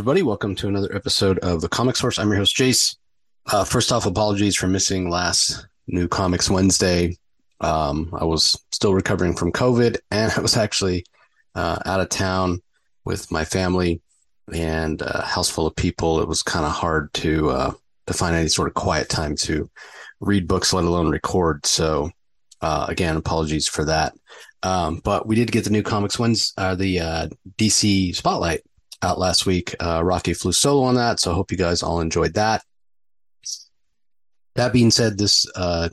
Everybody. Welcome to another episode of the Comic Source. I'm your host, Jace. Uh, first off, apologies for missing last New Comics Wednesday. Um, I was still recovering from COVID, and I was actually uh, out of town with my family and a house full of people. It was kind of hard to uh, to find any sort of quiet time to read books, let alone record. So, uh, again, apologies for that. Um, but we did get the new comics wins, uh, the uh, DC Spotlight out last week. Uh, Rocky flew solo on that, so I hope you guys all enjoyed that. That being said, this uh,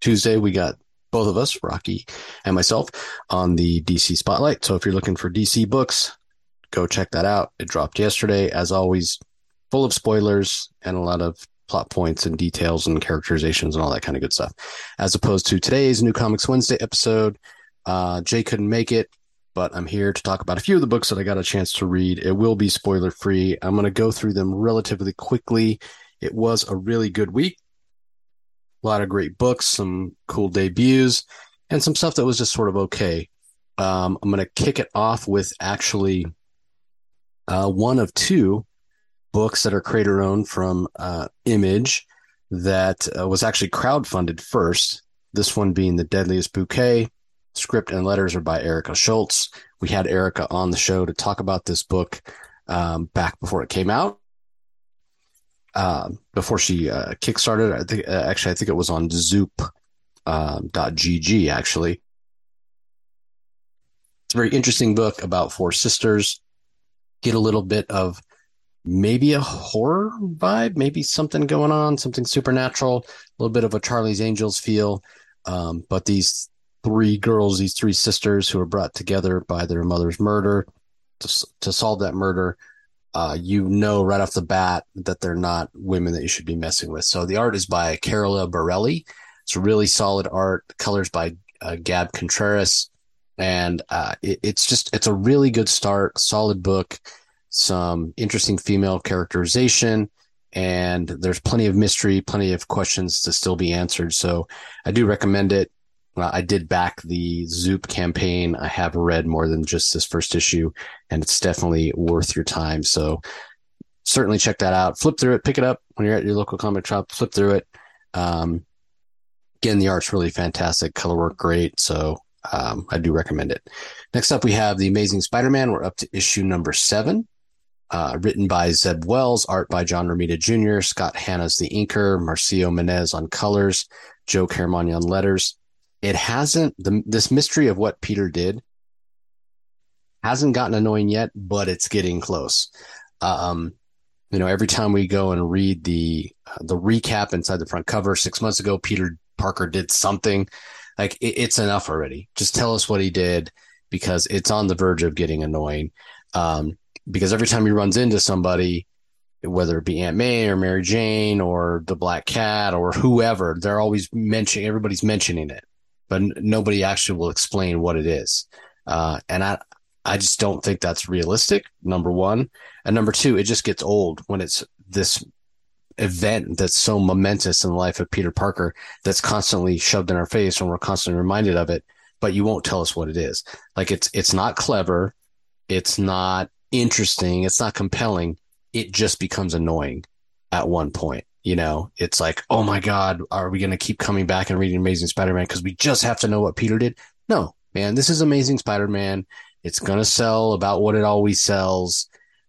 Tuesday we got both of us, Rocky and myself, on the DC Spotlight. So if you're looking for DC books, go check that out. It dropped yesterday, as always, full of spoilers and a lot of plot points and details and characterizations and all that kind of good stuff. As opposed to today's New Comics Wednesday episode, uh, Jay couldn't make it but I'm here to talk about a few of the books that I got a chance to read. It will be spoiler free. I'm going to go through them relatively quickly. It was a really good week. A lot of great books, some cool debuts, and some stuff that was just sort of okay. Um, I'm going to kick it off with actually uh, one of two books that are creator owned from uh, Image that uh, was actually crowdfunded first. This one being The Deadliest Bouquet Script and letters are by Erica Schultz. We had Erica on the show to talk about this book um, back before it came out. Uh, before she uh, kickstarted, I think uh, actually I think it was on Zoop um, .gg actually. It's a very interesting book about four sisters. Get a little bit of maybe a horror vibe, maybe something going on, something supernatural, a little bit of a Charlie's Angels feel. Um, but these three girls, these three sisters who are brought together by their mother's murder to, to solve that murder. Uh, you know right off the bat that they're not women that you should be messing with. So the art is by Carola Borelli. It's really solid art. Colors by uh, Gab Contreras, and uh, it, it's just it's a really good start. Solid book, some interesting female characterization, and there's plenty of mystery, plenty of questions to still be answered. So I do recommend it. Uh, I did back the Zoop campaign. I have read more than just this first issue, and it's definitely worth your time. So certainly check that out. Flip through it, pick it up when you're at your local comic shop. Flip through it. Um, again, the art's really fantastic, color work great. So um, I do recommend it. Next up, we have the Amazing Spider-Man. We're up to issue number seven. Uh, written by Zeb Wells, art by John Romita Jr., Scott Hanna's the inker, Marcio Menyz on colors, Joe Caramagna on letters it hasn't the this mystery of what Peter did hasn't gotten annoying yet, but it's getting close. Um, you know, every time we go and read the uh, the recap inside the front cover, six months ago, Peter Parker did something. Like it, it's enough already. Just tell us what he did because it's on the verge of getting annoying. Um, because every time he runs into somebody, whether it be Aunt May or Mary Jane or the Black Cat or whoever, they're always mentioning. Everybody's mentioning it but nobody actually will explain what it is. Uh, and I, I just don't think that's realistic. Number one, and number two, it just gets old when it's this event that's so momentous in the life of Peter Parker that's constantly shoved in our face and we're constantly reminded of it, but you won't tell us what it is. Like it's it's not clever, it's not interesting, it's not compelling. It just becomes annoying at one point you know, it's like, oh my God, are we going to keep coming back and reading Amazing Spider Man because we just have to know what Peter did? No, man, this is Amazing Spider Man. It's going to sell about what it always sells.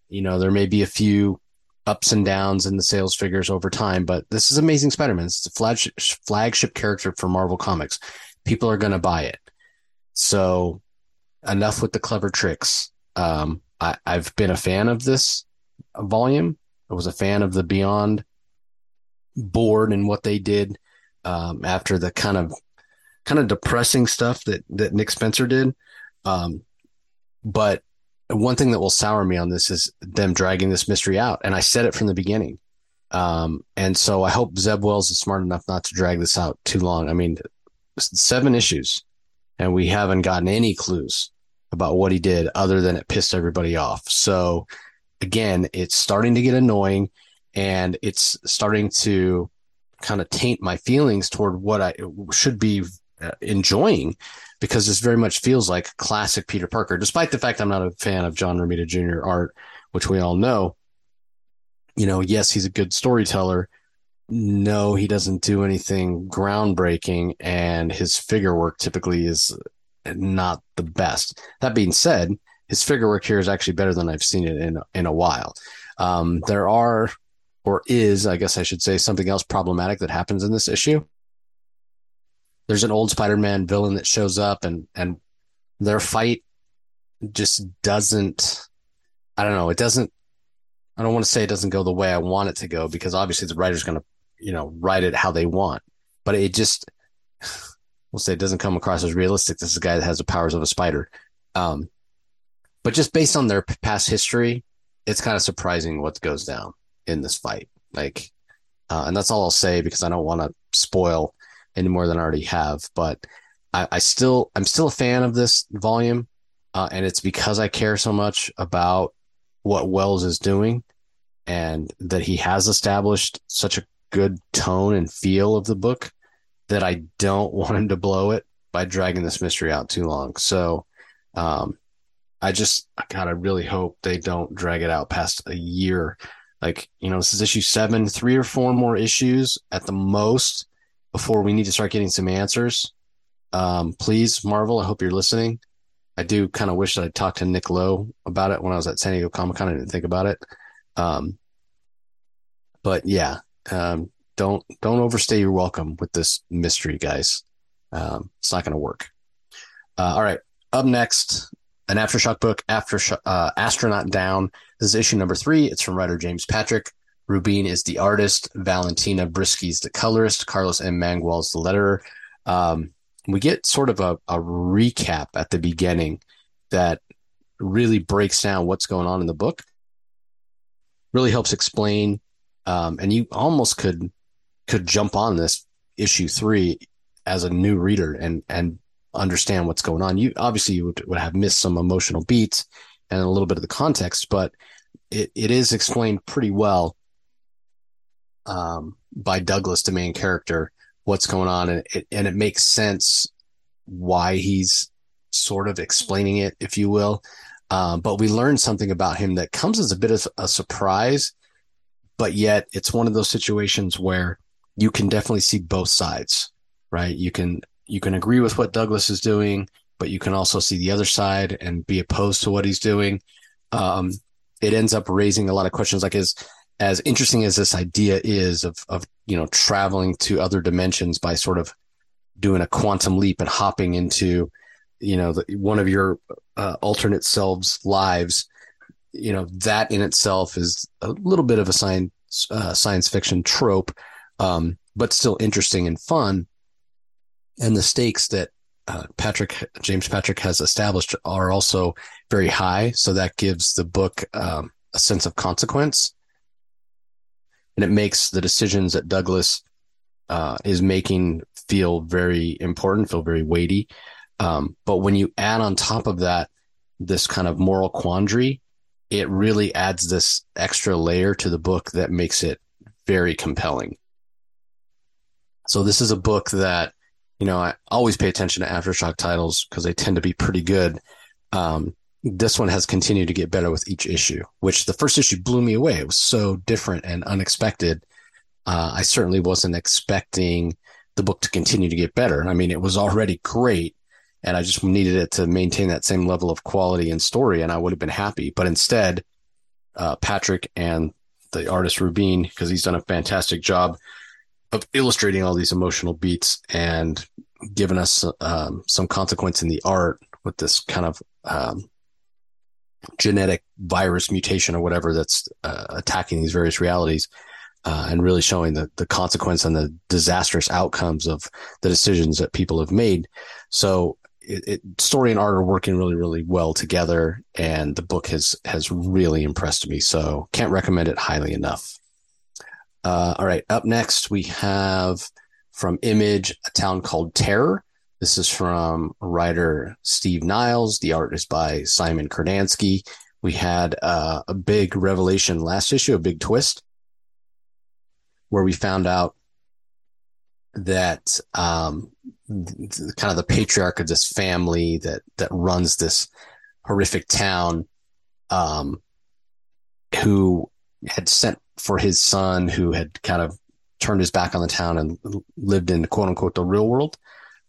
You know, there may be a few ups and downs in the sales figures over time, but this is Amazing Spider Man. It's a flagship, flagship character for Marvel Comics. People are going to buy it. So, enough with the clever tricks. Um, I, I've been a fan of this volume. I was a fan of the Beyond board and what they did um, after the kind of kind of depressing stuff that that Nick Spencer did. Um, but one thing that will sour me on this is them dragging this mystery out, and I said it from the beginning. Um, and so I hope Zeb Wells is smart enough not to drag this out too long. I mean, seven issues, and we haven't gotten any clues about what he did other than it pissed everybody off. So again, it's starting to get annoying and it's starting to kind of taint my feelings toward what I should be uh, enjoying because this very much feels like classic Peter Parker, despite the fact I'm not a fan of John Romita Jr. art, which we all know. you know, yes, he's a good storyteller. No, he doesn't do anything groundbreaking, and his figure work typically is not the best. That being said, his figure work here is actually better than I've seen it in in a while. Um, there are, or is, I guess I should say, something else problematic that happens in this issue. There's an old Spider-Man villain that shows up, and and their fight just doesn't. I don't know. It doesn't. I don't want to say it doesn't go the way I want it to go because obviously the writer's going to, you know, write it how they want. But it just, we'll say, it doesn't come across as realistic. This is a guy that has the powers of a spider. Um, but just based on their past history, it's kind of surprising what goes down in this fight. Like, uh, and that's all I'll say because I don't want to spoil any more than I already have. But I, I still, I'm still a fan of this volume, uh, and it's because I care so much about what Wells is doing, and that he has established such a good tone and feel of the book that I don't want him to blow it by dragging this mystery out too long. So, um, I just, God, I really hope they don't drag it out past a year. Like, you know, this is issue seven, three or four more issues at the most before we need to start getting some answers. Um, please, Marvel, I hope you're listening. I do kind of wish that I talked to Nick Lowe about it when I was at San Diego Comic Con. I didn't think about it. Um, but yeah, um, don't don't overstay your welcome with this mystery, guys. Um, it's not going to work. Uh, all right, up next, an aftershock book, after uh, astronaut down. This is issue number three. It's from writer James Patrick. Rubin is the artist. Valentina Brisky's the colorist. Carlos M. Mangual's the letterer. Um, we get sort of a, a recap at the beginning that really breaks down what's going on in the book. Really helps explain, um, and you almost could could jump on this issue three as a new reader and and understand what's going on. You obviously you would, would have missed some emotional beats and a little bit of the context, but it, it is explained pretty well um, by Douglas, the main character, what's going on, and it, and it makes sense why he's sort of explaining it, if you will. Um, but we learn something about him that comes as a bit of a surprise, but yet it's one of those situations where you can definitely see both sides, right? You can you can agree with what Douglas is doing, but you can also see the other side and be opposed to what he's doing. Um, it ends up raising a lot of questions, like as as interesting as this idea is of of you know traveling to other dimensions by sort of doing a quantum leap and hopping into you know the, one of your uh, alternate selves lives you know that in itself is a little bit of a science uh, science fiction trope um, but still interesting and fun and the stakes that uh, Patrick James Patrick has established are also very high. So that gives the book um, a sense of consequence, and it makes the decisions that Douglas uh, is making feel very important, feel very weighty. Um, but when you add on top of that this kind of moral quandary, it really adds this extra layer to the book that makes it very compelling. So this is a book that you know, I always pay attention to aftershock titles because they tend to be pretty good. Um, this one has continued to get better with each issue, which the first issue blew me away. It was so different and unexpected. Uh, I certainly wasn't expecting the book to continue to get better. I mean, it was already great, and I just needed it to maintain that same level of quality and story, and I would have been happy. But instead, uh, Patrick and the artist Rubin, because he's done a fantastic job, of illustrating all these emotional beats and giving us um, some consequence in the art with this kind of um, genetic virus mutation or whatever that's uh, attacking these various realities uh, and really showing the, the consequence and the disastrous outcomes of the decisions that people have made. So it, it, story and art are working really, really well together. And the book has, has really impressed me. So can't recommend it highly enough. Uh, all right. Up next, we have from Image, A Town Called Terror. This is from writer Steve Niles. The art is by Szymon Kudranski. We had uh, a big revelation last issue, a big twist, where we found out that um, kind of the patriarch of this family that that runs this horrific town, um, who had sent for his son who had kind of turned his back on the town and lived in quote unquote the real world,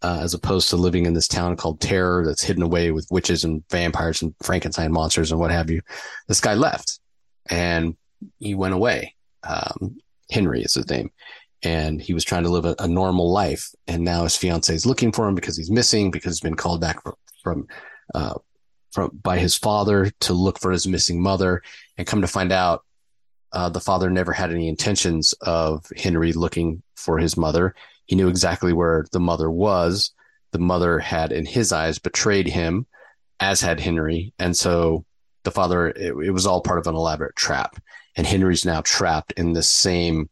uh, as opposed to living in this town called Terror that's hidden away with witches and vampires and Frankenstein monsters and what have you. This guy left and he went away. Um, Henry is his name. And he was trying to live a, a, normal life. And now his fiance is looking for him because he's missing, because he's been called back from, uh, from by his father to look for his missing mother. And come to find out, uh, the father never had any intentions of Henry looking for his mother. He knew exactly where the mother was. The mother had, in his eyes, betrayed him, as had Henry. And so the father, it, it was all part of an elaborate trap. And Henry's now trapped in this same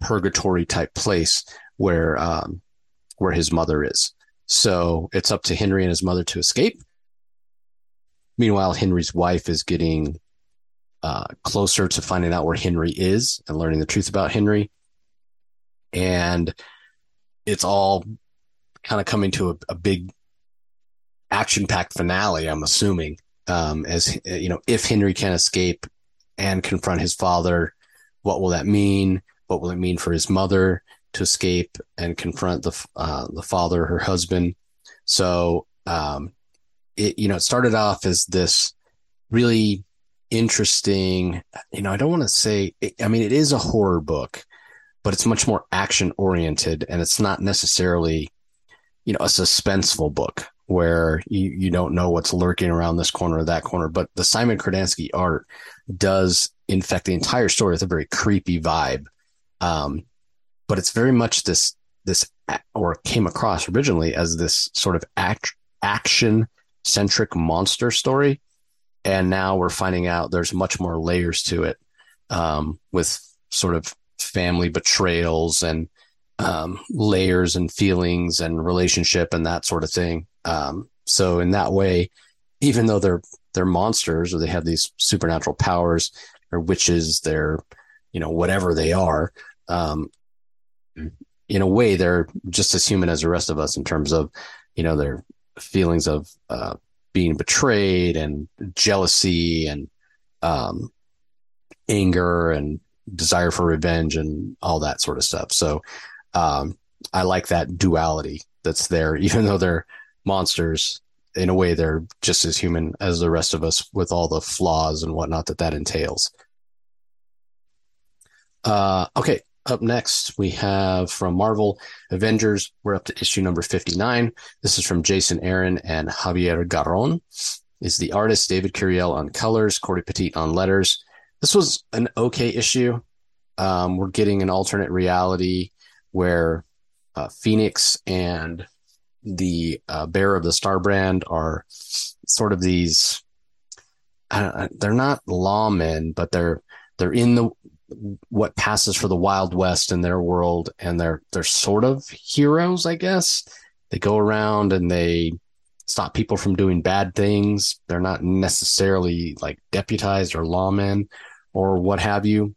purgatory type place where, um, where his mother is. So it's up to Henry and his mother to escape. Meanwhile, Henry's wife is getting uh, closer to finding out where Henry is and learning the truth about Henry. And it's all kind of coming to a, a big action packed finale, I'm assuming. Um, as you know, if Henry can escape and confront his father, what will that mean? What will it mean for his mother to escape and confront the uh, the father, her husband? So, um, it you know, it started off as this really interesting. You know, I don't want to say. I mean, it is a horror book, but it's much more action oriented, and it's not necessarily, you know, a suspenseful book where you, you don't know what's lurking around this corner or that corner. But the Szymon Kudranski art does infect the entire story with a very creepy vibe. Um, but it's very much this this or came across originally as this sort of act, action centric monster story and now we're finding out there's much more layers to it um, with sort of family betrayals and um, layers and feelings and relationship and that sort of thing. Um, so in that way, even though they're they're monsters or they have these supernatural powers or witches, they're you know whatever they are. Um, in a way, they're just as human as the rest of us in terms of you know their feelings of uh, being betrayed and jealousy and um, anger and desire for revenge and all that sort of stuff. So um, I like that duality that's there, even though they're monsters. In a way, they're just as human as the rest of us, with all the flaws and whatnot that that entails. Uh, okay, up next, we have from Marvel Avengers. We're up to issue number 59. This is from Jason Aaron and Javier Garron. Is the artist David Curiel on colors, Cory Petit on letters. This was an okay issue. Um, we're getting an alternate reality where uh, Phoenix and the uh, of the star brand are sort of these. They're not lawmen, but they're they're in the what passes for the Wild West in their world, and they're they're sort of heroes, I guess. They go around and they stop people from doing bad things. They're not necessarily like deputized or lawmen or what have you,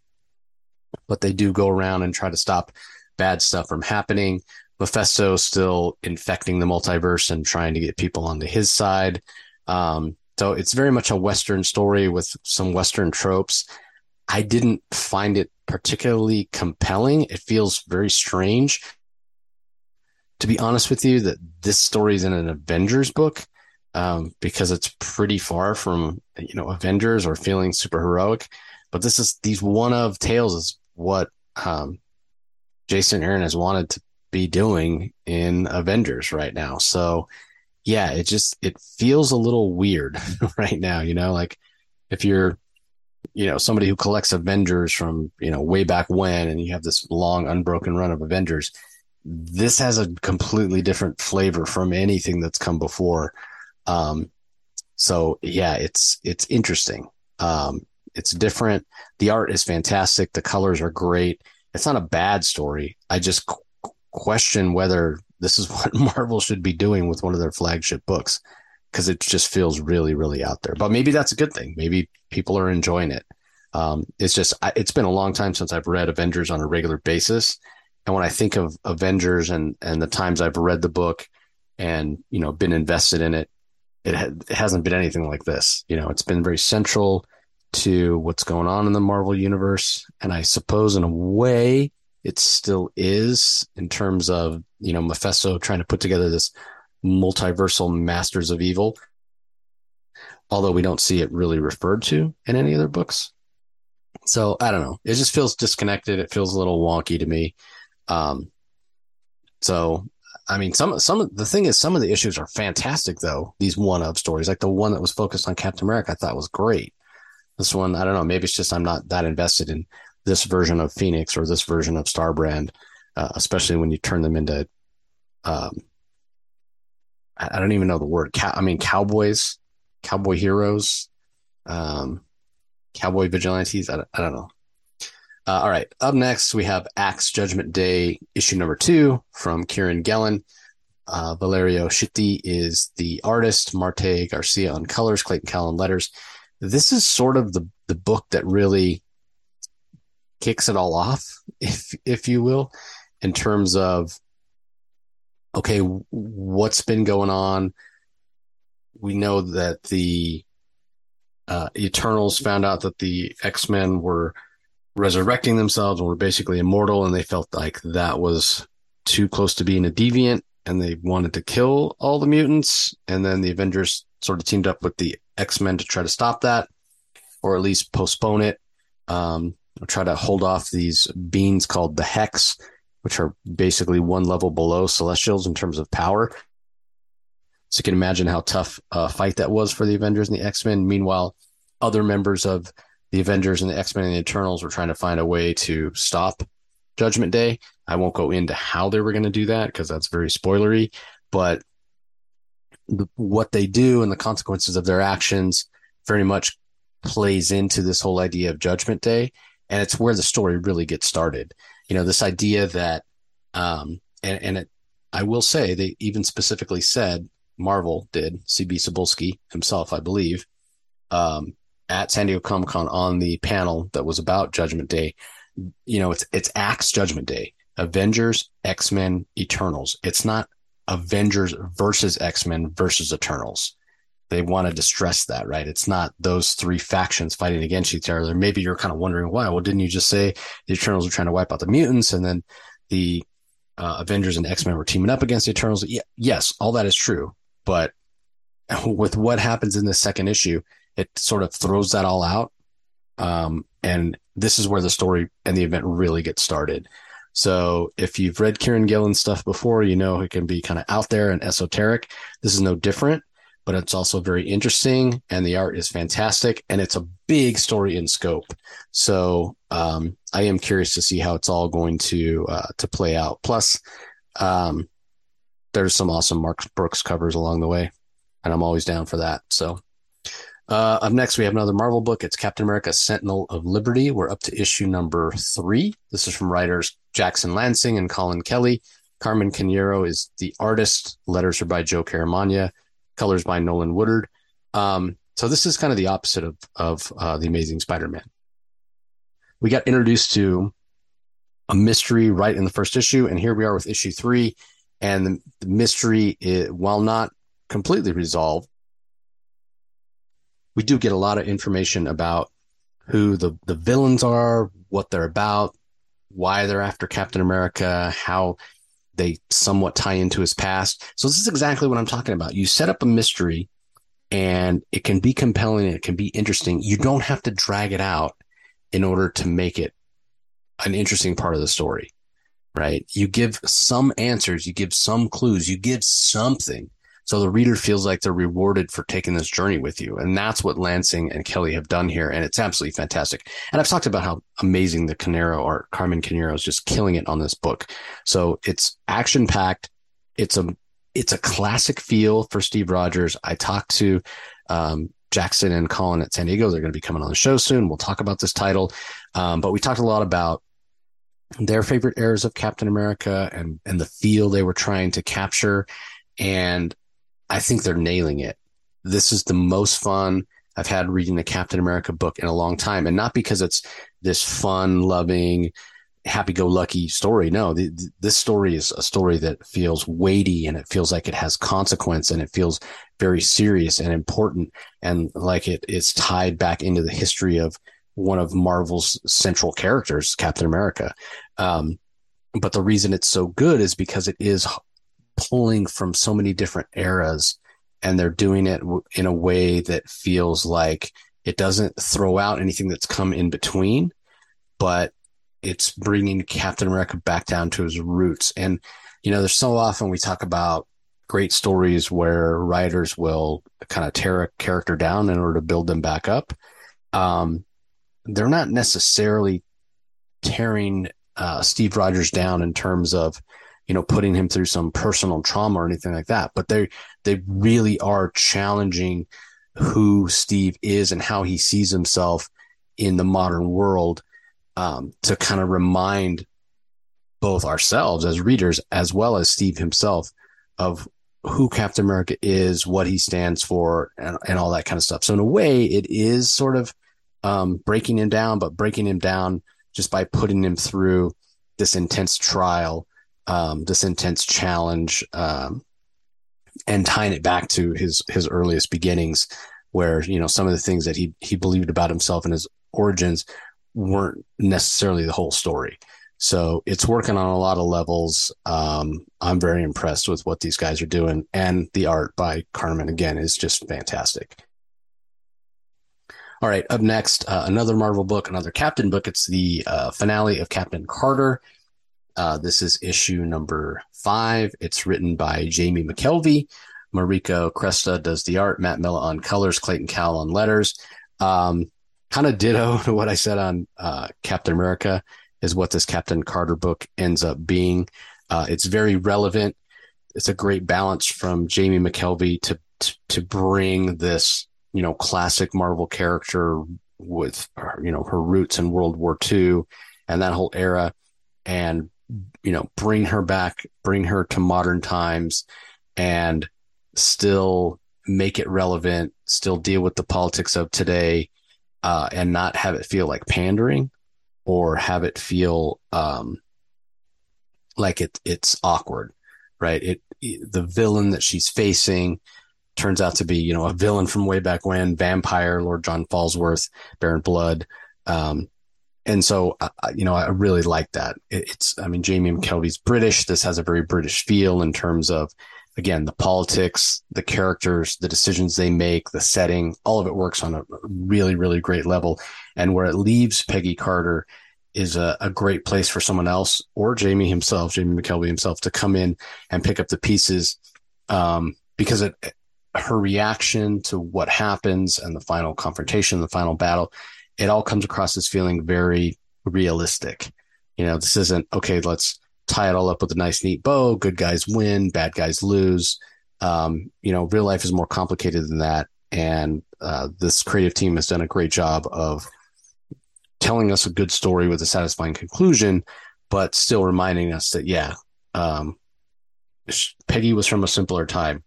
but they do go around and try to stop bad stuff from happening. Mephisto still infecting the multiverse and trying to get people onto his side. Um, so it's very much a Western story with some Western tropes. I didn't find it particularly compelling. It feels very strange. To be honest with you, that this story is in an Avengers book um, because it's pretty far from you know Avengers or feeling super heroic. But this is these one of tales is what um, Jason Aaron has wanted to be doing in Avengers right now. So yeah, it just it feels a little weird right now. You know, like if you're you know somebody who collects Avengers from you know way back when, and you have this long unbroken run of Avengers. This has a completely different flavor from anything that's come before. Um, so yeah, it's it's interesting. Um, it's different. The art is fantastic. The colors are great. It's not a bad story. I just qu- question whether this is what Marvel should be doing with one of their flagship books because it just feels really, really out there. But maybe that's a good thing. Maybe people are enjoying it. Um, it's just, it's been a long time since I've read Avengers on a regular basis. And when I think of Avengers and, and the times I've read the book and, you know, been invested in it, it, ha- it hasn't been anything like this. You know, it's been very central to what's going on in the Marvel universe. And I suppose in a way it still is in terms of, you know, Mephisto trying to put together this multiversal masters of evil. Although we don't see it really referred to in any other books. So I don't know. It just feels disconnected. It feels a little wonky to me. Um, so I mean, some some of the thing is, some of the issues are fantastic though. These one of stories, like the one that was focused on Captain America, I thought was great. This one, I don't know. Maybe it's just I'm not that invested in this version of Phoenix or this version of Starbrand, uh, especially when you turn them into. Um, I don't even know the word. Cow- I mean, cowboys, cowboy heroes, um, cowboy vigilantes. I don't, I don't know. Uh, all right. Up next, we have Axe Judgment Day, issue number two from Kieron Gillen. Uh, Valerio Schiti is the artist, Marte Garcia on colors, Clayton Cowles letters. This is sort of the, the book that really kicks it all off, if if you will, in terms of okay, what's been going on. We know that the uh, Eternals found out that the X Men were resurrecting themselves and were basically immortal, and they felt like that was too close to being a deviant, and they wanted to kill all the mutants. And then the Avengers sort of teamed up with the X Men to try to stop that, or at least postpone it. Um, try to hold off these beings called the Hex, which are basically one level below Celestials in terms of power. So you can imagine how tough a fight that was for the Avengers and the X Men. Meanwhile, other members of the Avengers and the X Men and the Eternals were trying to find a way to stop Judgment Day. I won't go into how they were going to do that because that's very spoilery, but what they do and the consequences of their actions very much plays into this whole idea of Judgment Day. And it's where the story really gets started. You know, this idea that, um, and, and it, I will say they even specifically said Marvel did, CB Cebulski himself, I believe, um, at San Diego Comic Con on the panel that was about Judgment Day. You know, it's it's Axe Judgment Day, Avengers, X Men, Eternals. It's not Avengers versus X Men versus Eternals. They wanted to stress that, right? It's not those three factions fighting against each other. Maybe you're kind of wondering why. Well, didn't you just say the Eternals were trying to wipe out the mutants, and then the uh, Avengers and X Men were teaming up against the Eternals? Yeah, yes, all that is true, but with what happens in the second issue, it sort of throws that all out. Um, and this is where the story and the event really gets started. So if you've read Kieron Gillen's stuff before, you know it can be kind of out there and esoteric. This is no different, but it's also very interesting and the art is fantastic and it's a big story in scope. So um, I am curious to see how it's all going to uh, to play out. Plus, um, there's some awesome Mark Brooks covers along the way, and I'm always down for that. So uh, up next, we have another Marvel book. It's Captain America Sentinel of Liberty. We're up to issue number three. This is from writers Jackson Lansing and Colin Kelly. Carmen Carneiro is the artist. Letters are by Joe Caramagna. Colors by Nolan Woodard. Um, so this is kind of the opposite of, of uh, The Amazing Spider-Man. We got introduced to a mystery right in the first issue, and here we are with issue three. And the, the mystery, is, while not completely resolved, we do get a lot of information about who the, the villains are, what they're about, why they're after Captain America, how they somewhat tie into his past. So this is exactly what I'm talking about. You set up a mystery and it can be compelling, it can be interesting. You don't have to drag it out in order to make it an interesting part of the story, right? You give some answers, you give some clues, you give something so the reader feels like they're rewarded for taking this journey with you. And that's what Lansing and Kelly have done here. And it's absolutely fantastic. And I've talked about how amazing the Carneiro or Carmen Carneiro is just killing it on this book. So it's action packed. It's a, it's a classic feel for Steve Rogers. I talked to, um, Jackson and Colin at San Diego. They're going to be coming on the show soon. We'll talk about this title. Um, but we talked a lot about their favorite eras of Captain America and, and the feel they were trying to capture. And I think they're nailing it. This is the most fun I've had reading the Captain America book in a long time. And not because it's this fun loving, happy-go-lucky story. No, this story is a story that feels weighty and it feels like it has consequence and it feels very serious and important and like it's tied back into the history of one of Marvel's central characters, Captain America. Um, but the reason it's so good is because it is pulling from so many different eras and they're doing it in a way that feels like it doesn't throw out anything that's come in between, but it's bringing Captain America back down to his roots. And, you know, there's so often we talk about great stories where writers will kind of tear a character down in order to build them back up. Um, they're not necessarily tearing uh, Steve Rogers down in terms of, you know, putting him through some personal trauma or anything like that, but they they really are challenging who Steve is and how he sees himself in the modern world um, to kind of remind both ourselves as readers as well as Steve himself of who Captain America is, what he stands for, and, and all that kind of stuff. So in a way, it is sort of um, breaking him down, but breaking him down just by putting him through this intense trial, um, this intense challenge, um, and tying it back to his his earliest beginnings, where you know some of the things that he he believed about himself and his origins weren't necessarily the whole story. So it's working on a lot of levels. Um, I'm very impressed with what these guys are doing, and the art by Carmen again is just fantastic. All right, up next, uh, another Marvel book, another Captain book. It's the uh, finale of Captain Carter. Uh, this is issue number five. It's written by Jamie McKelvie. Marika Cresta does the art. Matt Milla on colors. Clayton Cowles on letters. Um, kind of ditto to what I said on uh, Captain America is what this Captain Carter book ends up being. Uh, it's very relevant. It's a great balance from Jamie McKelvie to, to, to bring this you know classic Marvel character with you know her roots in World War II and that whole era, and you know bring her back, bring her to modern times, and still make it relevant, still deal with the politics of today, uh, and not have it feel like pandering or have it feel um, like it it's awkward, right? It the villain that she's facing turns out to be you know a villain from way back when, vampire, Lord John Falsworth, Baron Blood. Um, and so, uh, you know, I really like that. It, it's, I mean, Jamie McKelvie's British. This has a very British feel in terms of again, the politics, the characters, the decisions they make, the setting, all of it works on a really, really great level. And where it leaves Peggy Carter is a, a great place for someone else or Jamie himself, Jamie McKelvie himself, to come in and pick up the pieces um, because it, her reaction to what happens and the final confrontation, the final battle, it all comes across as feeling very realistic. You know, this isn't okay. Let's tie it all up with a nice, neat bow. Good guys win, bad guys lose. Um, you know, real life is more complicated than that. And uh, this creative team has done a great job of telling us a good story with a satisfying conclusion, but still reminding us that, yeah, um, Peggy was from a simpler time.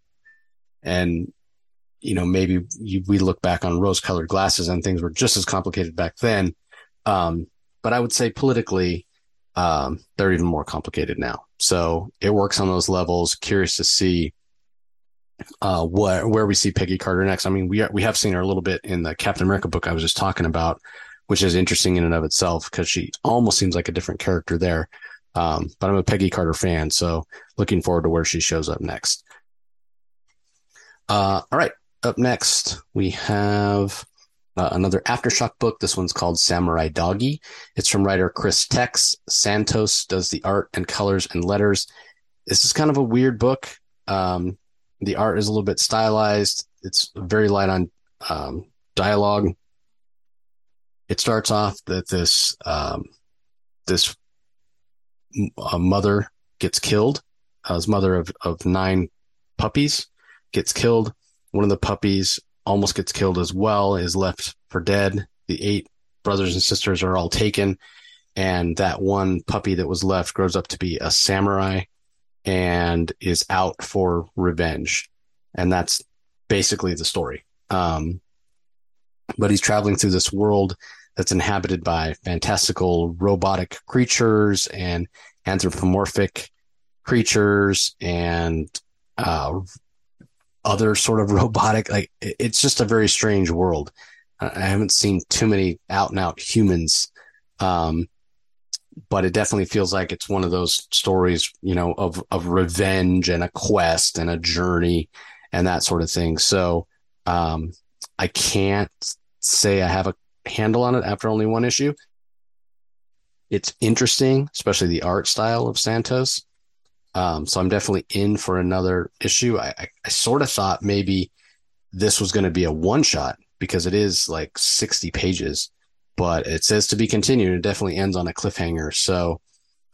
And, you know, maybe you, we look back on rose colored glasses and things were just as complicated back then. Um, but I would say politically, um, they're even more complicated now. So it works on those levels. Curious to see uh, where where we see Peggy Carter next. I mean, we are, we have seen her a little bit in the Captain America book I was just talking about, which is interesting in and of itself because she almost seems like a different character there. Um, but I'm a Peggy Carter fan, so looking forward to where she shows up next. Uh, all right, up next we have uh, another Aftershock book. This one's called Samurai Doggy. It's from writer Chris Tex. Santos does the art and colors and letters. This is kind of a weird book. Um, the art is a little bit stylized. It's very light on um, dialogue. It starts off that this um, this uh, mother gets killed. Uh, his mother of, of nine puppies gets killed. One of the puppies almost gets killed as well, is left for dead. The eight brothers and sisters are all taken. And that one puppy that was left grows up to be a samurai and is out for revenge. And that's basically the story. Um, but he's traveling through this world that's inhabited by fantastical robotic creatures and anthropomorphic creatures and uh, other sort of robotic. Like it's just a very strange world. I haven't seen too many out and out humans, um, but it definitely feels like it's one of those stories, you know, of of revenge and a quest and a journey and that sort of thing. So um, I can't say I have a handle on it after only one issue. It's interesting, especially the art style of Santos. Um, so I'm definitely in for another issue. I, I, I sort of thought maybe this was going to be a one shot because it is like 60 pages, but it says to be continued. It definitely ends on a cliffhanger. So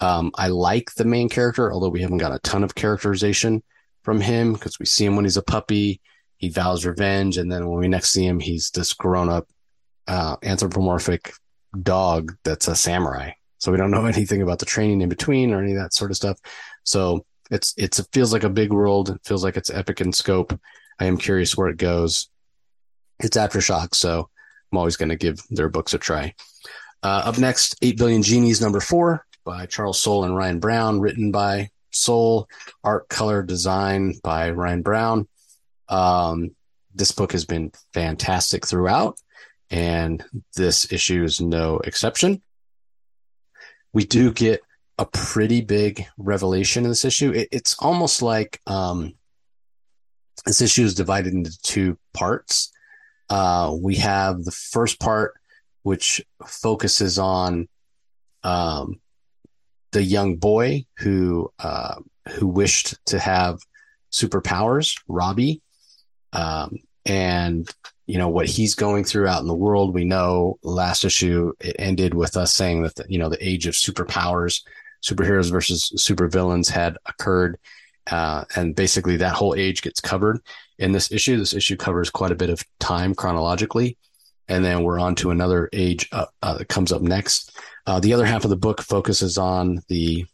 um, I like the main character, although we haven't got a ton of characterization from him because we see him when he's a puppy. He vows revenge. And then when we next see him, he's this grown up uh, anthropomorphic dog that's a samurai. So we don't know anything about the training in between or any of that sort of stuff. So it's it's it feels like a big world. It feels like it's epic in scope. I am curious where it goes. It's aftershock, so I'm always going to give their books a try. Uh, up next, Eight Billion Genies, number four, by Charles Soule and Ryan Browne, written by Soule, art, color, design by Ryan Browne. Um, this book has been fantastic throughout, and this issue is no exception. We do get a pretty big revelation in this issue. It, it's almost like um, this issue is divided into two parts. Uh, we have the first part, which focuses on um, the young boy who uh, who wished to have superpowers, Robbie, um, and you know what he's going through out in the world. We know last issue it ended with us saying that the, you know the age of superpowers superheroes versus supervillains had occurred. Uh, and basically, that whole age gets covered in this issue. This issue covers quite a bit of time chronologically. And then we're on to another age uh, uh, that comes up next. Uh, the other half of the book focuses on the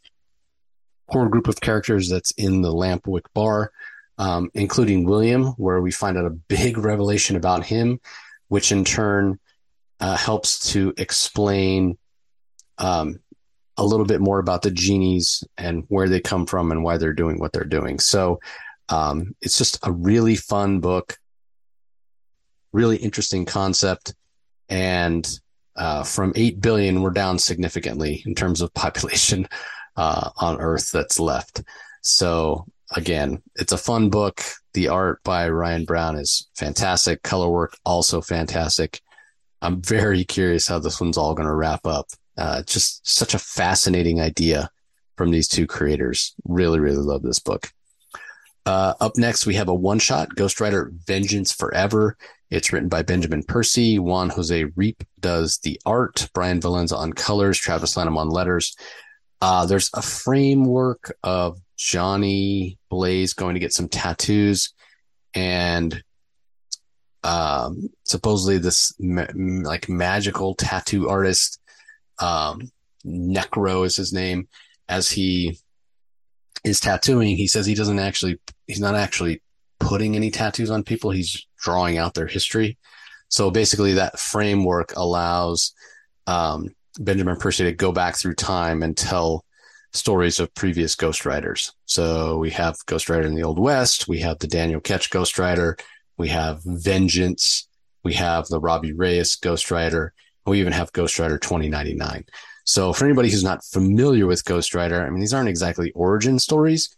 core group of characters that's in the Lampwick bar, um, including William, where we find out a big revelation about him, which in turn uh, helps to explain um, a little bit more about the genies and where they come from and why they're doing what they're doing. So um, it's just a really fun book, really interesting concept. And uh, from 8 billion, we're down significantly in terms of population uh, on Earth that's left. So again, it's a fun book. The art by Ryan Browne is fantastic. Color work also fantastic. I'm very curious how this one's all going to wrap up. Uh, just such a fascinating idea from these two creators. Really, really love this book. Uh, up next, we have a one shot Ghost Rider Vengeance Forever. It's written by Benjamin Percy. Juan Jose Ryp does the art. Brian Valenza on colors. Travis Lanham on letters. Uh, there's a framework of Johnny Blaze going to get some tattoos and um, supposedly this ma- like magical tattoo artist um, Necro is his name, as he is tattooing, he says he doesn't actually, he's not actually putting any tattoos on people. He's drawing out their history. So basically, that framework allows um, Benjamin Percy to go back through time and tell stories of previous Ghost Riders. So we have Ghost Rider in the Old West, we have the Daniel Ketch Ghost Rider, we have Vengeance, we have the Robbie Reyes Ghost Rider, we even have Ghost Rider 2099. So for anybody who's not familiar with Ghost Rider, I mean, these aren't exactly origin stories,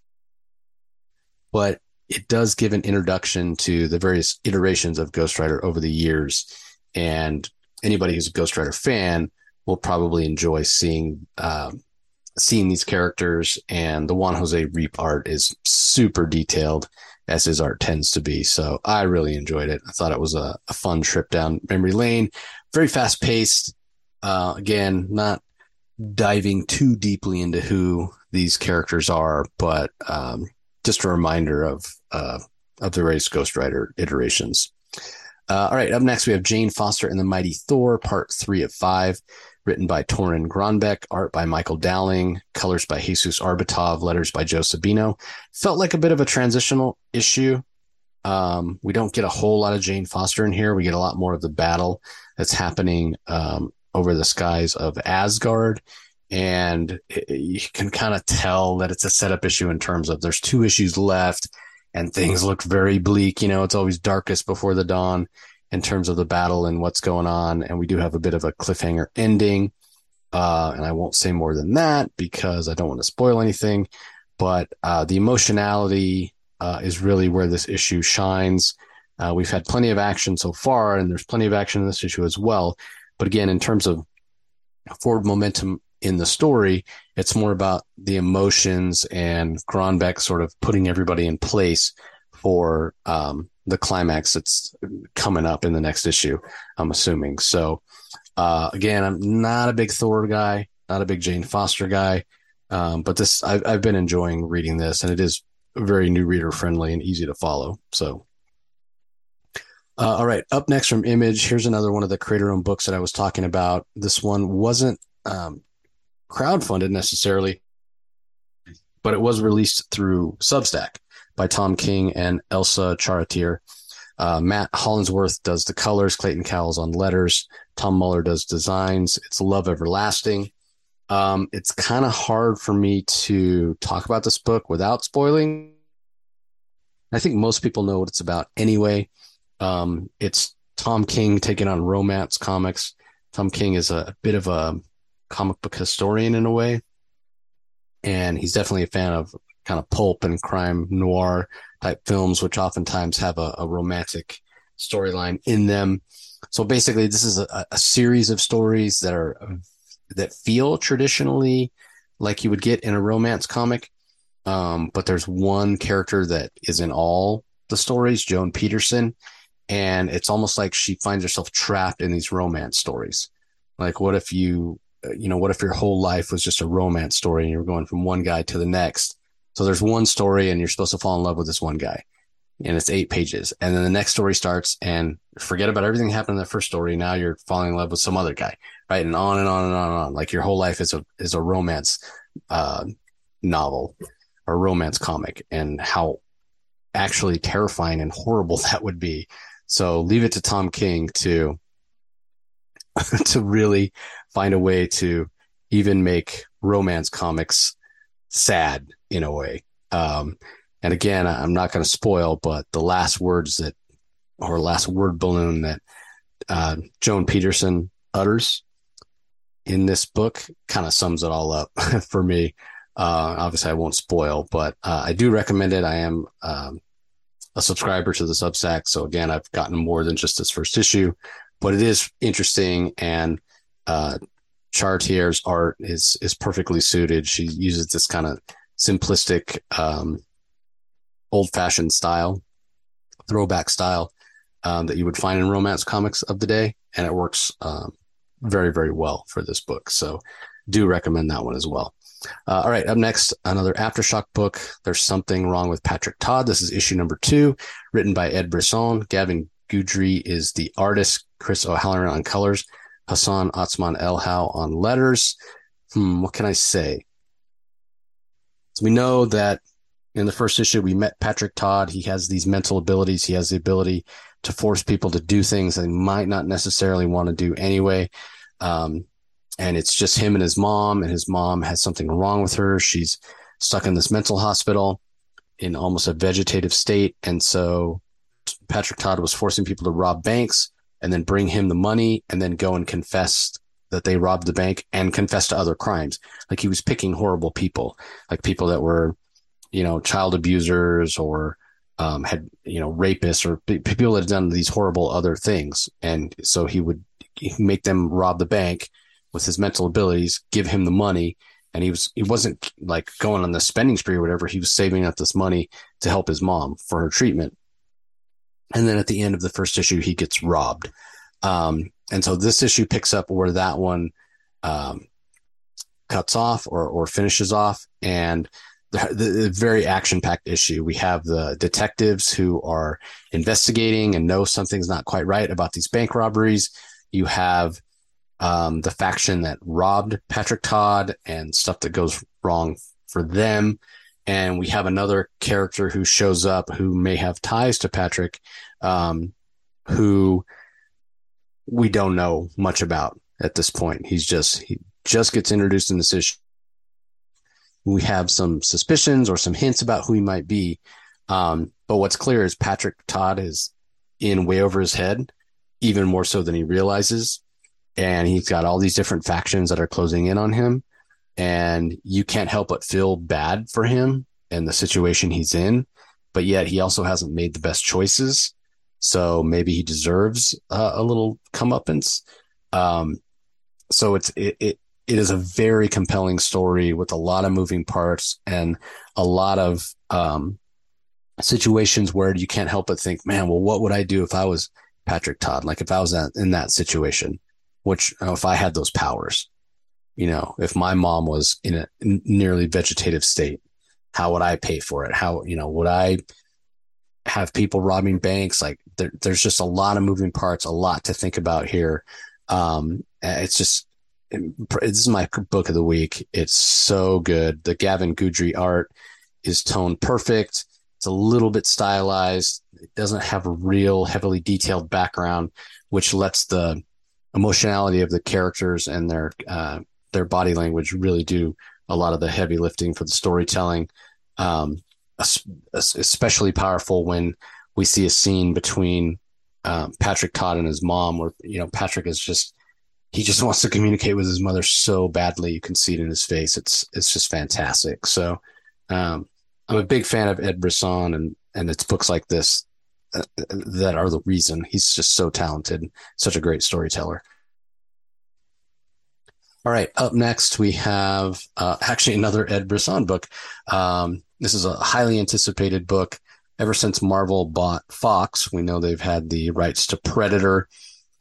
but it does give an introduction to the various iterations of Ghost Rider over the years. And anybody who's a Ghost Rider fan will probably enjoy seeing um, seeing these characters. And the Juan Jose Ryp art is super detailed, as his art tends to be. So I really enjoyed it. I thought it was a, a fun trip down memory lane very fast paced. Uh, again, not diving too deeply into who these characters are, but um, just a reminder of uh, of the various Ghost Rider iterations. Uh, all right, up next we have Jane Foster and the Mighty Thor, part three of five, written by Torunn Grønbekk, art by Michael Dowling, colors by Jesus Aburtov, letters by Joe Sabino. Felt like a bit of a transitional issue. Um, we don't get a whole lot of Jane Foster in here. We get a lot more of the battle that's happening um, over the skies of Asgard. And it, you can kind of tell that it's a setup issue in terms of there's two issues left and things look very bleak. You know, it's always darkest before the dawn in terms of the battle and what's going on. And we do have a bit of a cliffhanger ending. Uh, and I won't say more than that because I don't want to spoil anything. But uh, the emotionality uh, is really where this issue shines. Uh, we've had plenty of action so far, and there's plenty of action in this issue as well. But again, in terms of forward momentum in the story, it's more about the emotions and Grønbekk sort of putting everybody in place for um, the climax that's coming up in the next issue. I'm assuming. So uh, again, I'm not a big Thor guy, not a big Jane Foster guy, um, but this I've, I've been enjoying reading this, and it is very new reader friendly and easy to follow. So. Uh, all right, up next from Image, here's another one of the creator owned books that I was talking about. This one wasn't um, crowdfunded necessarily, but it was released through Substack by Tom King and Elsa Charretier. Uh, Matt Hollingsworth does the colors, Clayton Cowles on letters, Tom Muller does designs. It's Love Everlasting. Um, it's kind of hard for me to talk about this book without spoiling. I think most people know what it's about anyway. Um, it's Tom King taking on romance comics. Tom King is a bit of a comic book historian in a way, and he's definitely a fan of kind of pulp and crime noir type films, which oftentimes have a, a romantic storyline in them. So basically, this is a, a, series of stories that are that feel traditionally like you would get in a romance comic, um, but there's one character that is in all the stories, Joan Peterson, and it's almost like she finds herself trapped in these romance stories. Like, what if you, you know, what if your whole life was just a romance story and you're going from one guy to the next? So there's one story and you're supposed to fall in love with this one guy and it's eight pages. And then the next story starts and forget about everything happened in the first story. Now you're falling in love with some other guy, right? And on and on and on and on. Like your whole life is a, is a romance, uh, novel or romance comic and how actually terrifying and horrible that would be. So leave it to Tom King to, to really find a way to even make romance comics sad in a way. Um, and again, I'm not going to spoil, but the last words that, or last word balloon that uh, Joan Peterson utters in this book kind of sums it all up for me. Uh, obviously, I won't spoil, but uh, I do recommend it. I am um, a subscriber to the Substack, so again, I've gotten more than just this first issue, but it is interesting and uh, Charretier's art is is perfectly suited. She uses this kind of simplistic, um, old fashioned style, throwback style um, that you would find in romance comics of the day, and it works um, very very well for this book. So, do recommend that one as well. Uh, all right, up next, another Aftershock book. There's something wrong with Patrick Todd. This is issue number two, written by Ed Brisson. Gavin Guidry is the artist. Chris O'Halloran on colors. Hassan Otsmane Elhaou on letters. Hmm, what can I say? So we know that in the first issue we met Patrick Todd. He has these mental abilities. He has the ability to force people to do things they might not necessarily want to do anyway. Um, and it's just him and his mom, and his mom has something wrong with her. She's stuck in this mental hospital in almost a vegetative state. And so Patrick Todd was forcing people to rob banks and then bring him the money and then go and confess that they robbed the bank and confessed to other crimes. Like he was picking horrible people, like people that were, you know, child abusers or um, had, you know, rapists or people that had done these horrible other things. And so he would make them rob the bank with his mental abilities, give him the money. And he was, he wasn't like going on the spending spree or whatever. He was saving up this money to help his mom for her treatment. And then at the end of the first issue, he gets robbed. Um, and so this issue picks up where that one um, cuts off or, or finishes off. And the, the very action packed issue, we have the detectives who are investigating and know something's not quite right about these bank robberies. You have um, the faction that robbed Patrick Todd and stuff that goes wrong for them and we have another character who shows up who may have ties to Patrick, um, who we don't know much about. at this point. He's just he just gets introduced in this issue. We have some suspicions or some hints about who he might be. Um, but what's clear is Patrick Todd is in way over his head, even more so than he realizes. And he's got all these different factions that are closing in on him. And you can't help but feel bad for him and the situation he's in. But yet he also hasn't made the best choices. So maybe he deserves uh, a little comeuppance. Um, so it's it, it it is a very compelling story with a lot of moving parts and a lot of um, situations where you can't help but think, man, well, what would I do if I was Patrick Todd? Like if I was in that situation, which if I had those powers, you know, if my mom was in a nearly vegetative state, how would I pay for it? How, you know, would I have people robbing banks? Like there, there's just a lot of moving parts, a lot to think about here. Um, it's just, this is my book of the week. It's so good. The Gavin Guidry art is tone perfect. It's a little bit stylized. It doesn't have a real heavily detailed background, which lets the emotionality of the characters and their uh, their body language really do a lot of the heavy lifting for the storytelling. Um, especially powerful when we see a scene between um, Patrick Todd and his mom, where you know Patrick is just he just wants to communicate with his mother so badly. You can see it in his face. It's it's just fantastic. So um, I'm a big fan of Ed Brisson and and it's books like this uh, that are the reason he's just so talented, such a great storyteller. All right, up next we have uh, actually another Ed Brisson book. Um, this is a highly anticipated book. Ever since Marvel bought Fox, we know they've had the rights to Predator.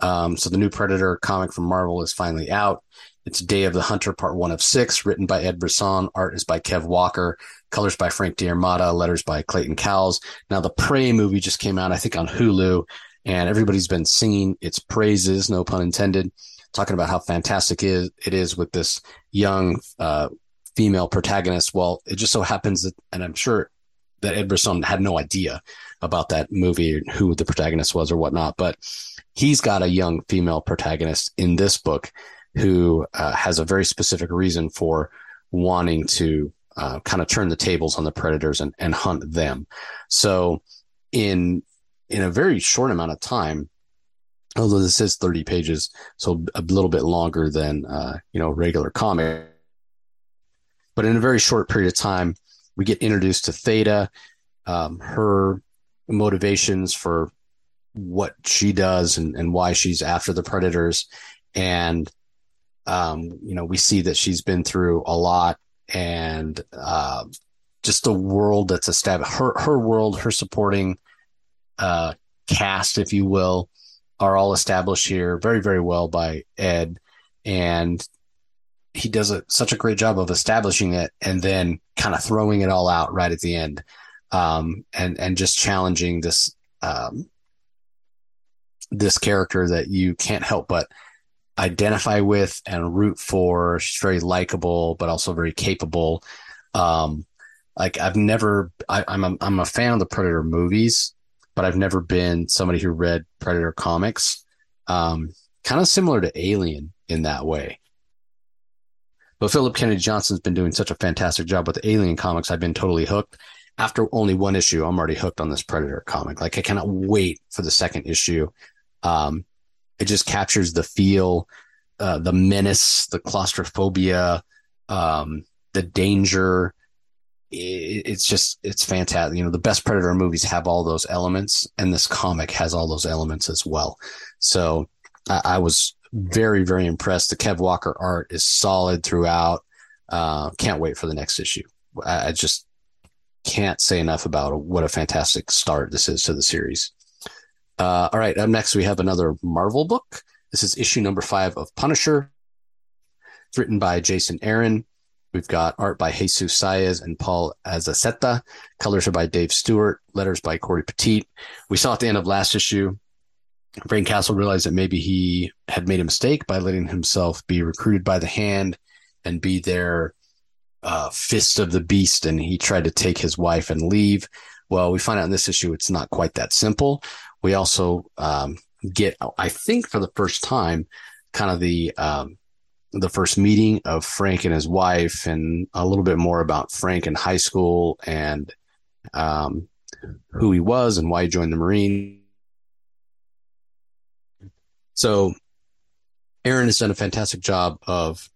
Um, so the new Predator comic from Marvel is finally out. It's Day of the Hunter, part one of six, written by Ed Brisson. Art is by Kev Walker. Colors by Frank D'Armata. Letters by Clayton Cowles. Now, the Prey movie just came out, I think, on Hulu, and everybody's been singing its praises, no pun intended, talking about how fantastic it is with this young uh, female protagonist. Well, it just so happens that, and I'm sure that Ed Brisson had no idea about that movie, who the protagonist was or whatnot, but he's got a young female protagonist in this book who uh, has a very specific reason for wanting to uh, kind of turn the tables on the predators and, and hunt them. So in in a very short amount of time, although this is 30 pages, so a little bit longer than uh, you know regular comic, but in a very short period of time, we get introduced to Theta, um, her motivations for what she does and, and why she's after the predators. And, um, you know, we see that she's been through a lot and, uh, just the world that's established, her, her world, her supporting, uh, cast, if you will, are all established here very, very well by Ed. And he does a, such a great job of establishing it and then kind of throwing it all out right at the end. Um, and, and just challenging this, um, this character that you can't help but identify with and root for. She's very likable, but also very capable. Um, like I've never, I, am a, I'm a fan of the Predator movies, but I've never been somebody who read Predator comics. Um, kind of similar to Alien in that way. But Philip Kennedy Johnson's been doing such a fantastic job with the Alien comics. I've been totally hooked. After only one issue, I'm already hooked on this Predator comic. Like I cannot wait for the second issue. Um, it just captures the feel, uh, the menace, the claustrophobia, um, the danger. It, it's just it's fantastic. You know, the best Predator movies have all those elements, and this comic has all those elements as well. So I, I was very very impressed. The Kev Walker art is solid throughout. Uh, can't wait for the next issue. I, I just can't say enough about what a fantastic start this is to the series. Uh, all right, up next we have another Marvel book. This is issue number five of Punisher. It's written by Jason Aaron. We've got art by Jesus Saiz and Paul Azaceta. Colors are by Dave Stewart. Letters by Cory Petit. We saw at the end of last issue, Frank Castle realized that maybe he had made a mistake by letting himself be recruited by the hand and be their uh, fist of the beast, and he tried to take his wife and leave. Well, we find out in this issue it's not quite that simple. We also um, get, I think, for the first time, kind of the um, the first meeting of Frank and his wife, and a little bit more about Frank in high school and um, who he was and why he joined the Marine. So, Aaron has done a fantastic job of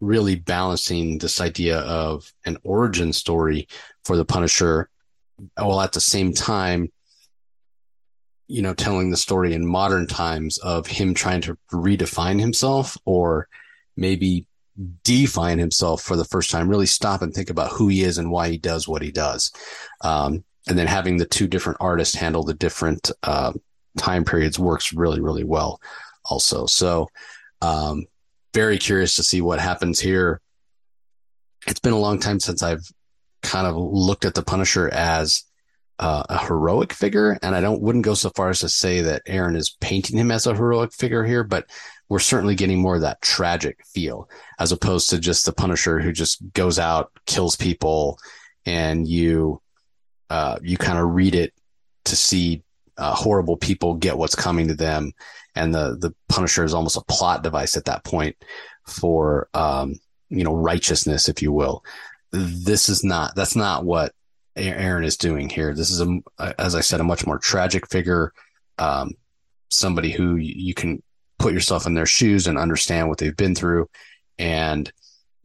really balancing this idea of an origin story for the Punisher, while at the same time, you know, telling the story in modern times of him trying to redefine himself or maybe define himself for the first time, really stop and think about who he is and why he does what he does. Um, and then having the two different artists handle the different uh, time periods works really, really well also. So, um, very curious to see what happens here. It's been a long time since I've kind of looked at the Punisher as uh, a heroic figure, and I don't wouldn't go so far as to say that Aaron is painting him as a heroic figure here, but we're certainly getting more of that tragic feel as opposed to just the Punisher who just goes out, kills people, and you uh, you kind of read it to see uh, horrible people get what's coming to them, and the the Punisher is almost a plot device at that point for um, you know righteousness, if you will. This is not that's not what Aaron is doing here. This is a as I said a much more tragic figure, um, somebody who you can put yourself in their shoes and understand what they've been through, and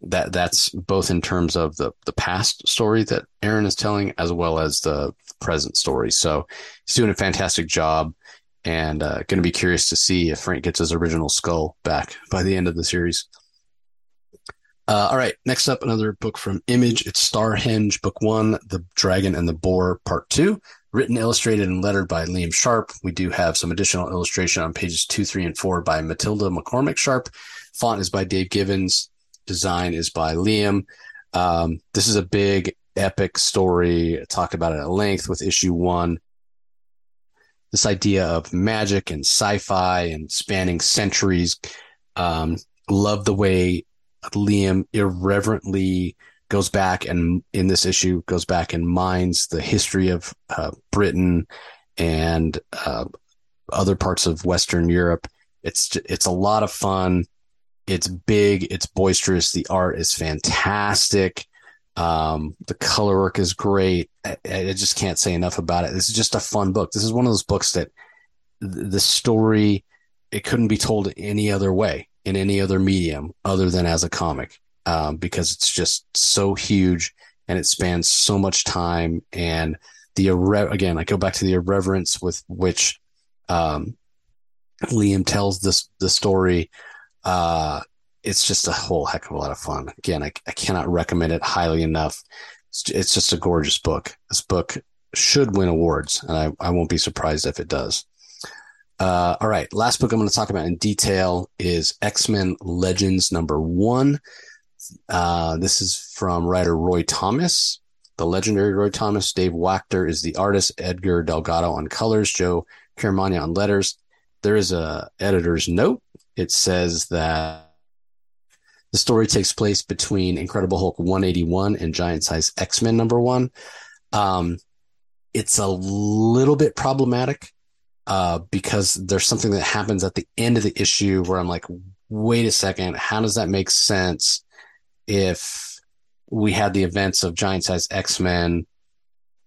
that that's both in terms of the the past story that Aaron is telling as well as the present story. So he's doing a fantastic job, and uh, going to be curious to see if Frank gets his original skull back by the end of the series. Uh, all right, next up, another book from Image. It's Starhenge, Book One, The Dragon and the Boar, Part Two. Written, illustrated, and lettered by Liam Sharp. We do have some additional illustration on pages two, three, and four by Matilda McCormick Sharp. Font is by Dave Gibbons design is by Liam. Um, this is a big epic story. Talked about it at length with issue one. This idea of magic and sci-fi and spanning centuries. Um, love the way Liam irreverently goes back and in this issue goes back and mines the history of uh, Britain and uh, other parts of Western Europe. It's it's a lot of fun. It's big, it's boisterous. The art is fantastic. Um, the color work is great. I, I, just can't say enough about it. This is just a fun book. This is one of those books that the story it couldn't be told any other way in any other medium other than as a comic um, because it's just so huge and it spans so much time and the irre- again I go back to the irreverence with which um, Liam tells this the story uh, it's just a whole heck of a lot of fun. Again, I, I cannot recommend it highly enough. It's, it's just a gorgeous book. This book should win awards, and I, I won't be surprised if it does. Uh, all right, last book I'm going to talk about in detail is X Men Legends number one. Uh, this is from writer Roy Thomas, the legendary Roy Thomas. Dave Wachter is the artist. Edgar Delgado on colors. Joe Caramagna on letters. There is a editor's note it says that the story takes place between Incredible Hulk 181 and Giant Size X Men number one. Um, it's a little bit problematic uh, because there's something that happens at the end of the issue where I'm like, wait a second, how does that make sense if we had the events of Giant Size X Men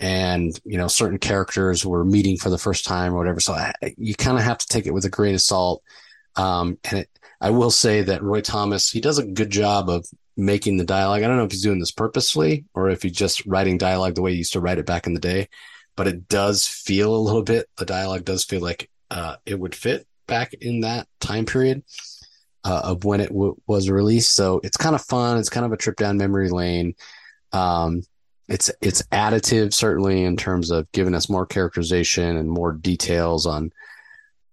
and you know certain characters were meeting for the first time or whatever? So I, you kind of have to take it with a grain of salt um, and it, I will say that Roy Thomas, he does a good job of making the dialogue. I don't know if he's doing this purposely or if he's just writing dialogue the way he used to write it back in the day, but it does feel a little bit, the dialogue does feel like uh, it would fit back in that time period uh, of when it w- was released. So it's kind of fun. It's kind of a trip down memory lane. Um, it's it's additive certainly in terms of giving us more characterization and more details on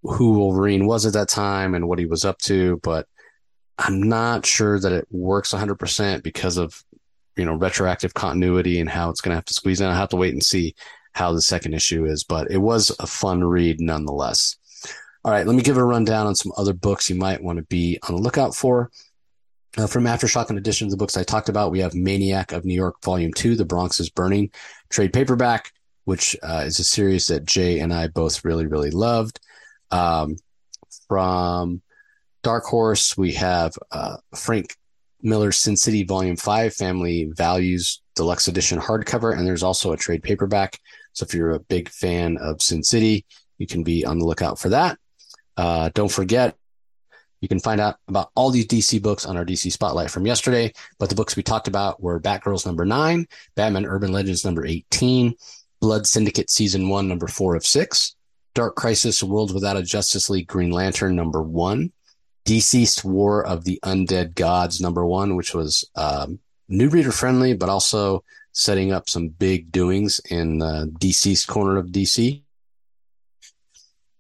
who Wolverine was at that time and what he was up to, but I'm not sure that it works 100% because of you know retroactive continuity and how it's going to have to squeeze in. I have to wait and see how the second issue is, but it was a fun read nonetheless. All right, let me give a rundown on some other books you might want to be on the lookout for. Uh, from Aftershock, in addition to the books I talked about, we have Maniac of New York Volume 2, The Bronx is Burning, trade paperback, which uh, is a series that Jay and I both really, really loved um, from Dark Horse, we have uh, Frank Miller's Sin City Volume 5 Family Values Deluxe Edition hardcover, and there's also a trade paperback. So if you're a big fan of Sin City, you can be on the lookout for that. Uh, don't forget, you can find out about all these DC books on our DC Spotlight from yesterday. But the books we talked about were Batgirls number nine, Batman Urban Legends number 18, Blood Syndicate season one, number four of six, Dark Crisis Worlds Without a Justice League Green Lantern number one, DCeased War of the Undead Gods number one, which was um, new reader friendly, but also setting up some big doings in the DCeased corner of DC.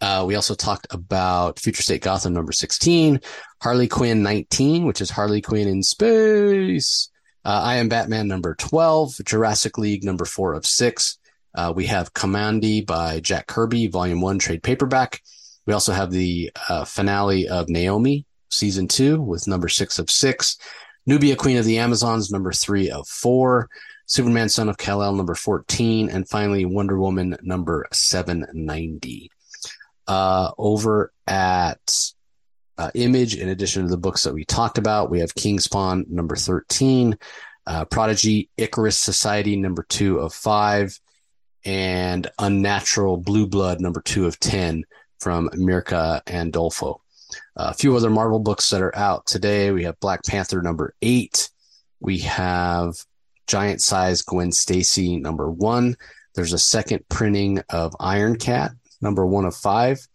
Uh, we also talked about Future State Gotham number 16, Harley Quinn 19, which is Harley Quinn in space. Uh, I am Batman number 12, Jurassic League number four of six. Uh, we have Kamandi by Jack Kirby, volume one trade paperback. We also have the uh, finale of Naomi, season two, with number six of six. Nubia, Queen of the Amazons, number three of four. Superman, Son of Kal-El, number 14. And finally, Wonder Woman, number 790. Uh, over at uh, Image, in addition to the books that we talked about, we have King Spawn, number 13. Uh, Prodigy, Icarus Society, number two of five. And Unnatural Blue Blood, number two of 10 from Mirka Andolfo. A few other Marvel books that are out today. We have Black Panther number eight. We have Giant Size Gwen Stacy number one. There's a second printing of Iron Cat number one of five.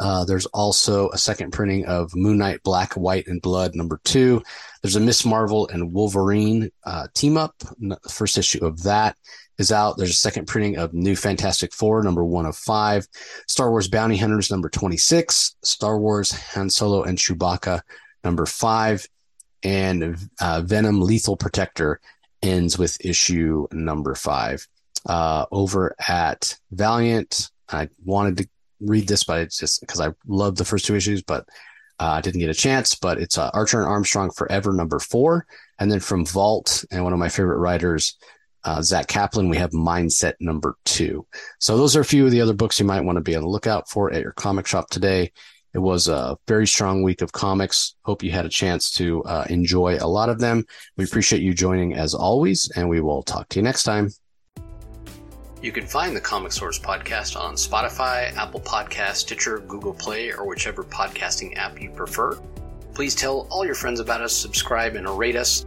Uh, there's also a second printing of Moon Knight Black, White, and Blood number two. There's a Miss Marvel and Wolverine uh, team up. First issue of that is out. There's a second printing of New Fantastic Four, number one of five. Star Wars Bounty Hunters, number 26. Star Wars Han Solo and Chewbacca, number five. And uh, Venom Lethal Protector ends with issue number five. Uh, over at Valiant, I wanted to read this, but it's just because I love the first two issues, but uh, I uh, didn't get a chance. But it's uh, Archer and Armstrong Forever, number four. And then from Vault, and one of my favorite writers, uh, Zack Kaplan, we have Mindset number two. So those are a few of the other books you might want to be on the lookout for at your comic shop today. It was a very strong week of comics. Hope you had a chance to uh, enjoy a lot of them. We appreciate you joining as always, and we will talk to you next time. You can find the Comic Source podcast on Spotify, Apple Podcast, Stitcher, Google Play, or whichever podcasting app you prefer. Please tell all your friends about us, subscribe, and rate us.